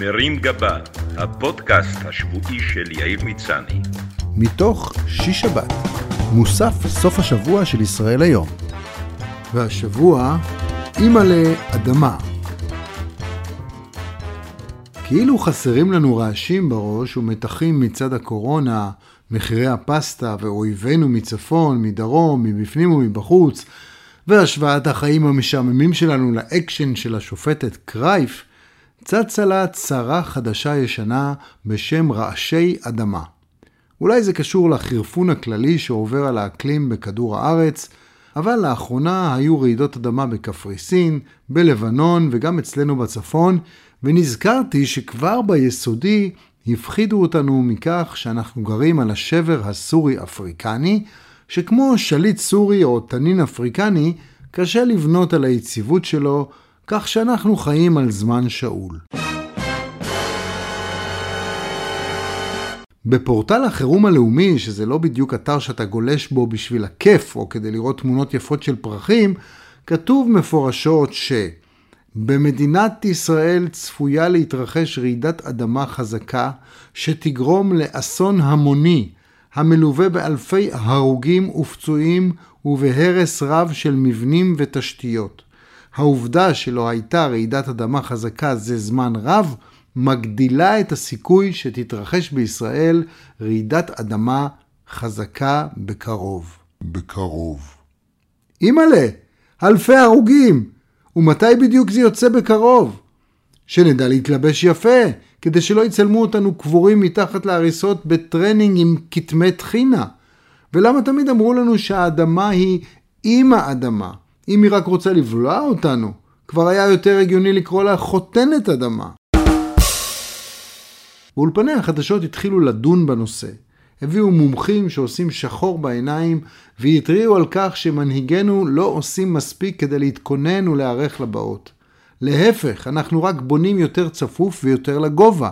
מרים גבה, הפודקאסט השבועי של יאיר מצני. מתוך שיש שבת, מוסף סוף השבוע של ישראל היום. והשבוע, אימא לאדמה. כאילו חסרים לנו רעשים בראש ומתחים מצד הקורונה, מחירי הפסטה ואויבינו מצפון, מדרום, מבפנים ומבחוץ, והשוואת החיים המשעממים שלנו לאקשן של השופטת קרייף, צצה לה צרה חדשה ישנה בשם רעשי אדמה. אולי זה קשור לחרפון הכללי שעובר על האקלים בכדור הארץ, אבל לאחרונה היו רעידות אדמה בקפריסין, בלבנון וגם אצלנו בצפון, ונזכרתי שכבר ביסודי הפחידו אותנו מכך שאנחנו גרים על השבר הסורי-אפריקני, שכמו שליט סורי או תנין אפריקני, קשה לבנות על היציבות שלו, כך שאנחנו חיים על זמן שאול. בפורטל החירום הלאומי, שזה לא בדיוק אתר שאתה גולש בו בשביל הכיף או כדי לראות תמונות יפות של פרחים, כתוב מפורשות ש... במדינת ישראל צפויה להתרחש רעידת אדמה חזקה שתגרום לאסון המוני המלווה באלפי הרוגים ופצועים ובהרס רב של מבנים ותשתיות. העובדה שלא הייתה רעידת אדמה חזקה זה זמן רב, מגדילה את הסיכוי שתתרחש בישראל רעידת אדמה חזקה בקרוב. בקרוב. אימא'לה, אלפי הרוגים! ומתי בדיוק זה יוצא בקרוב? שנדע להתלבש יפה, כדי שלא יצלמו אותנו קבורים מתחת להריסות בטרנינג עם כתמי טחינה. ולמה תמיד אמרו לנו שהאדמה היא אימא אדמה? אם היא רק רוצה לבלוע אותנו, כבר היה יותר הגיוני לקרוא לה חותנת אדמה. באולפני החדשות התחילו לדון בנושא. הביאו מומחים שעושים שחור בעיניים והתריעו על כך שמנהיגינו לא עושים מספיק כדי להתכונן ולהיערך לבאות. להפך, אנחנו רק בונים יותר צפוף ויותר לגובה,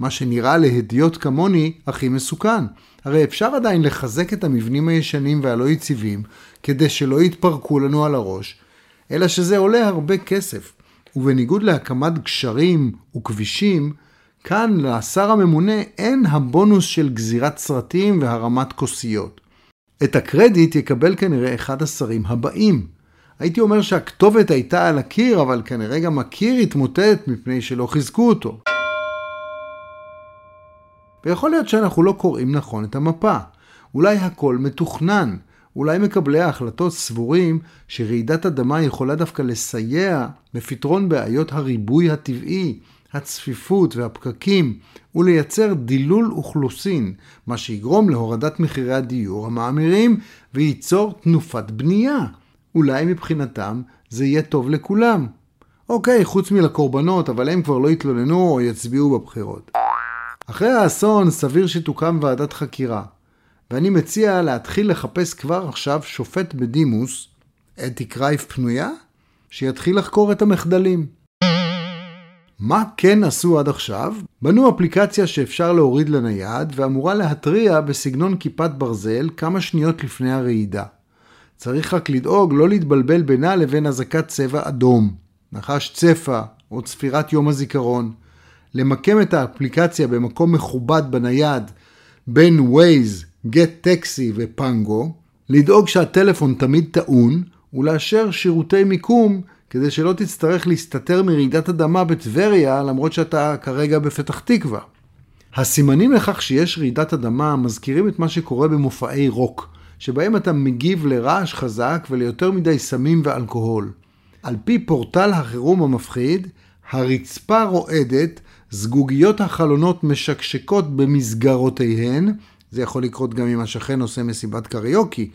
מה שנראה להדיוט כמוני הכי מסוכן. הרי אפשר עדיין לחזק את המבנים הישנים והלא יציבים כדי שלא יתפרקו לנו על הראש, אלא שזה עולה הרבה כסף. ובניגוד להקמת גשרים וכבישים, כאן לשר הממונה אין הבונוס של גזירת סרטים והרמת כוסיות. את הקרדיט יקבל כנראה אחד השרים הבאים. הייתי אומר שהכתובת הייתה על הקיר, אבל כנראה גם הקיר התמוטט מפני שלא חיזקו אותו. ויכול להיות שאנחנו לא קוראים נכון את המפה. אולי הכל מתוכנן. אולי מקבלי ההחלטות סבורים שרעידת אדמה יכולה דווקא לסייע בפתרון בעיות הריבוי הטבעי, הצפיפות והפקקים, ולייצר דילול אוכלוסין, מה שיגרום להורדת מחירי הדיור המאמירים וייצור תנופת בנייה. אולי מבחינתם זה יהיה טוב לכולם. אוקיי, חוץ מלקורבנות, אבל הם כבר לא יתלוננו או יצביעו בבחירות. אחרי האסון סביר שתוקם ועדת חקירה, ואני מציע להתחיל לחפש כבר עכשיו שופט בדימוס, אתי קרייף פנויה, שיתחיל לחקור את המחדלים. מה כן עשו עד עכשיו? בנו אפליקציה שאפשר להוריד לנייד ואמורה להתריע בסגנון כיפת ברזל כמה שניות לפני הרעידה. צריך רק לדאוג לא להתבלבל בינה לבין אזעקת צבע אדום, נחש צפה או צפירת יום הזיכרון. למקם את האפליקציה במקום מכובד בנייד בין Waze, Get Taxi ופנגו, לדאוג שהטלפון תמיד טעון ולאשר שירותי מיקום כדי שלא תצטרך להסתתר מרעידת אדמה בטבריה למרות שאתה כרגע בפתח תקווה. הסימנים לכך שיש רעידת אדמה מזכירים את מה שקורה במופעי רוק, שבהם אתה מגיב לרעש חזק וליותר מדי סמים ואלכוהול. על פי פורטל החירום המפחיד, הרצפה רועדת, זגוגיות החלונות משקשקות במסגרותיהן, זה יכול לקרות גם אם השכן עושה מסיבת קריוקי,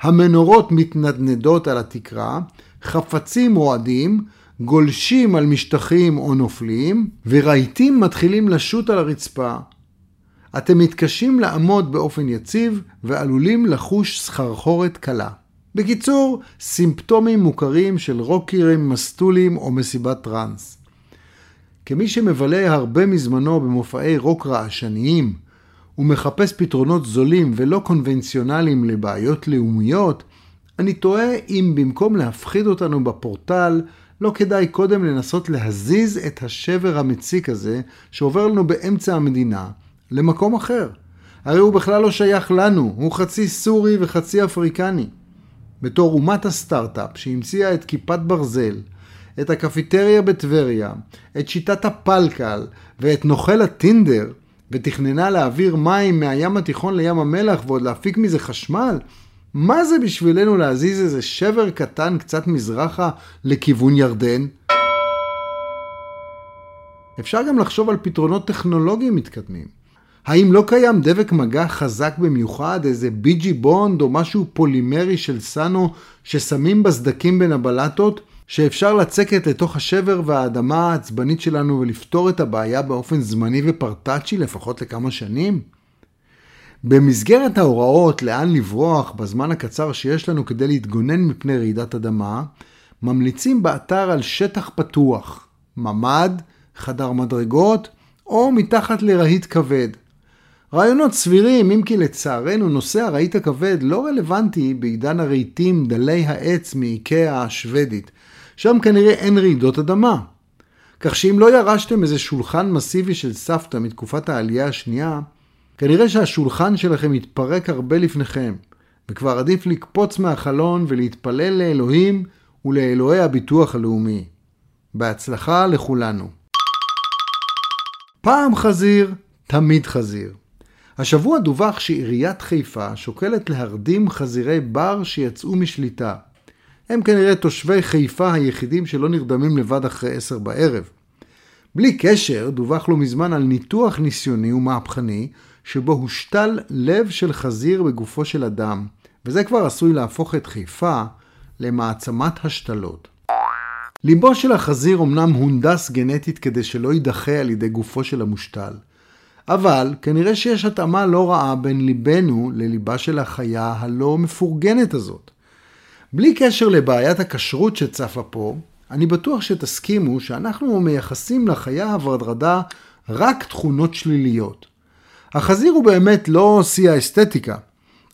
המנורות מתנדנדות על התקרה, חפצים רועדים, גולשים על משטחים או נופלים, ורהיטים מתחילים לשוט על הרצפה. אתם מתקשים לעמוד באופן יציב ועלולים לחוש סחרחורת קלה. בקיצור, סימפטומים מוכרים של רוקרים, מסטולים או מסיבת טראנס. כמי שמבלה הרבה מזמנו במופעי רוק רעשניים ומחפש פתרונות זולים ולא קונבנציונליים לבעיות לאומיות, אני תוהה אם במקום להפחיד אותנו בפורטל, לא כדאי קודם לנסות להזיז את השבר המציק הזה, שעובר לנו באמצע המדינה, למקום אחר. הרי הוא בכלל לא שייך לנו, הוא חצי סורי וחצי אפריקני. בתור אומת הסטארט-אפ שהמציאה את כיפת ברזל, את הקפיטריה בטבריה, את שיטת הפלקל ואת נוכל הטינדר, ותכננה להעביר מים מהים התיכון לים המלח ועוד להפיק מזה חשמל, מה זה בשבילנו להזיז איזה שבר קטן קצת מזרחה לכיוון ירדן? אפשר גם לחשוב על פתרונות טכנולוגיים מתקדמים. האם לא קיים דבק מגע חזק במיוחד, איזה ביג'י בונד או משהו פולימרי של סאנו ששמים בסדקים בין הבלטות, שאפשר לצקת לתוך השבר והאדמה העצבנית שלנו ולפתור את הבעיה באופן זמני ופרטאצ'י לפחות לכמה שנים? במסגרת ההוראות לאן לברוח בזמן הקצר שיש לנו כדי להתגונן מפני רעידת אדמה, ממליצים באתר על שטח פתוח, ממ"ד, חדר מדרגות או מתחת לרהיט כבד. רעיונות סבירים, אם כי לצערנו נושא הרהיט הכבד לא רלוונטי בעידן הרהיטים דלי העץ מאיקאה השוודית, שם כנראה אין רעידות אדמה. כך שאם לא ירשתם איזה שולחן מסיבי של סבתא מתקופת העלייה השנייה, כנראה שהשולחן שלכם יתפרק הרבה לפניכם, וכבר עדיף לקפוץ מהחלון ולהתפלל לאלוהים ולאלוהי הביטוח הלאומי. בהצלחה לכולנו. פעם חזיר, תמיד חזיר. השבוע דווח שעיריית חיפה שוקלת להרדים חזירי בר שיצאו משליטה. הם כנראה תושבי חיפה היחידים שלא נרדמים לבד אחרי עשר בערב. בלי קשר, דווח לא מזמן על ניתוח ניסיוני ומהפכני שבו הושתל לב של חזיר בגופו של אדם, וזה כבר עשוי להפוך את חיפה למעצמת השתלות. ליבו של החזיר אמנם הונדס גנטית כדי שלא יידחה על ידי גופו של המושתל, אבל כנראה שיש התאמה לא רעה בין ליבנו לליבה של החיה הלא מפורגנת הזאת. בלי קשר לבעיית הכשרות שצפה פה, אני בטוח שתסכימו שאנחנו מייחסים לחיה הוורדרדה רק תכונות שליליות. החזיר הוא באמת לא שיא האסתטיקה,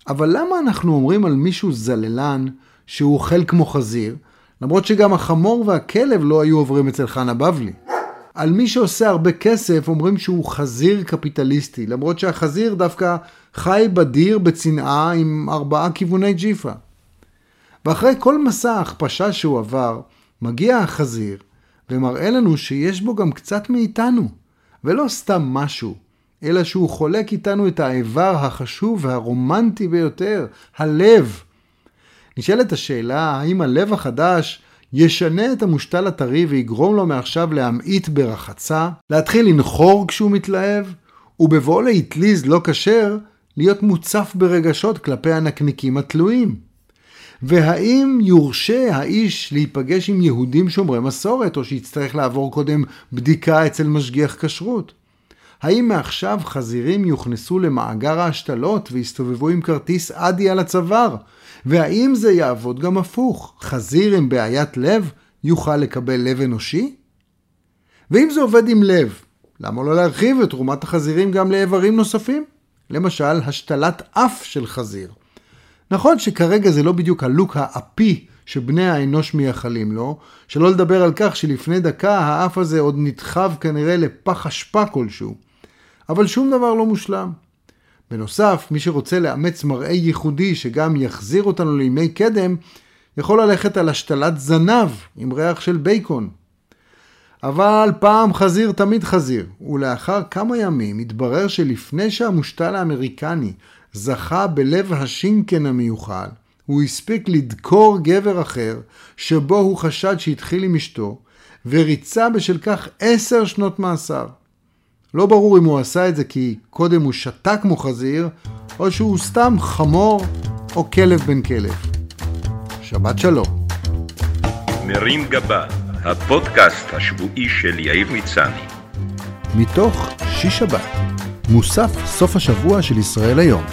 אבל למה אנחנו אומרים על מישהו זללן שהוא אוכל כמו חזיר, למרות שגם החמור והכלב לא היו עוברים אצל חנה בבלי? על מי שעושה הרבה כסף אומרים שהוא חזיר קפיטליסטי, למרות שהחזיר דווקא חי בדיר בצנעה עם ארבעה כיווני ג'יפה. ואחרי כל מסע ההכפשה שהוא עבר, מגיע החזיר ומראה לנו שיש בו גם קצת מאיתנו, ולא סתם משהו, אלא שהוא חולק איתנו את האיבר החשוב והרומנטי ביותר, הלב. נשאלת השאלה האם הלב החדש ישנה את המושתל הטרי ויגרום לו מעכשיו להמעיט ברחצה, להתחיל לנחור כשהוא מתלהב, ובבואו לאטליז לא כשר, להיות מוצף ברגשות כלפי הנקניקים התלויים. והאם יורשה האיש להיפגש עם יהודים שומרי מסורת, או שיצטרך לעבור קודם בדיקה אצל משגיח כשרות? האם מעכשיו חזירים יוכנסו למאגר ההשתלות ויסתובבו עם כרטיס אדי על הצוואר? והאם זה יעבוד גם הפוך? חזיר עם בעיית לב יוכל לקבל לב אנושי? ואם זה עובד עם לב, למה לא להרחיב את תרומת החזירים גם לאיברים נוספים? למשל, השתלת אף של חזיר. נכון שכרגע זה לא בדיוק הלוק האפי שבני האנוש מייחלים לו, שלא לדבר על כך שלפני דקה האף הזה עוד נדחב כנראה לפח אשפה כלשהו. אבל שום דבר לא מושלם. בנוסף, מי שרוצה לאמץ מראה ייחודי שגם יחזיר אותנו לימי קדם, יכול ללכת על השתלת זנב עם ריח של בייקון. אבל פעם חזיר תמיד חזיר, ולאחר כמה ימים התברר שלפני שהמושתל האמריקני זכה בלב השינקן המיוחד, הוא הספיק לדקור גבר אחר, שבו הוא חשד שהתחיל עם אשתו, וריצה בשל כך עשר שנות מאסר. לא ברור אם הוא עשה את זה כי קודם הוא שתה כמו חזיר, או שהוא סתם חמור או כלב בן כלב. שבת שלום. מרים גבה, הפודקאסט השבועי של יאיר מצני. מתוך שיש שבת, מוסף סוף השבוע של ישראל היום.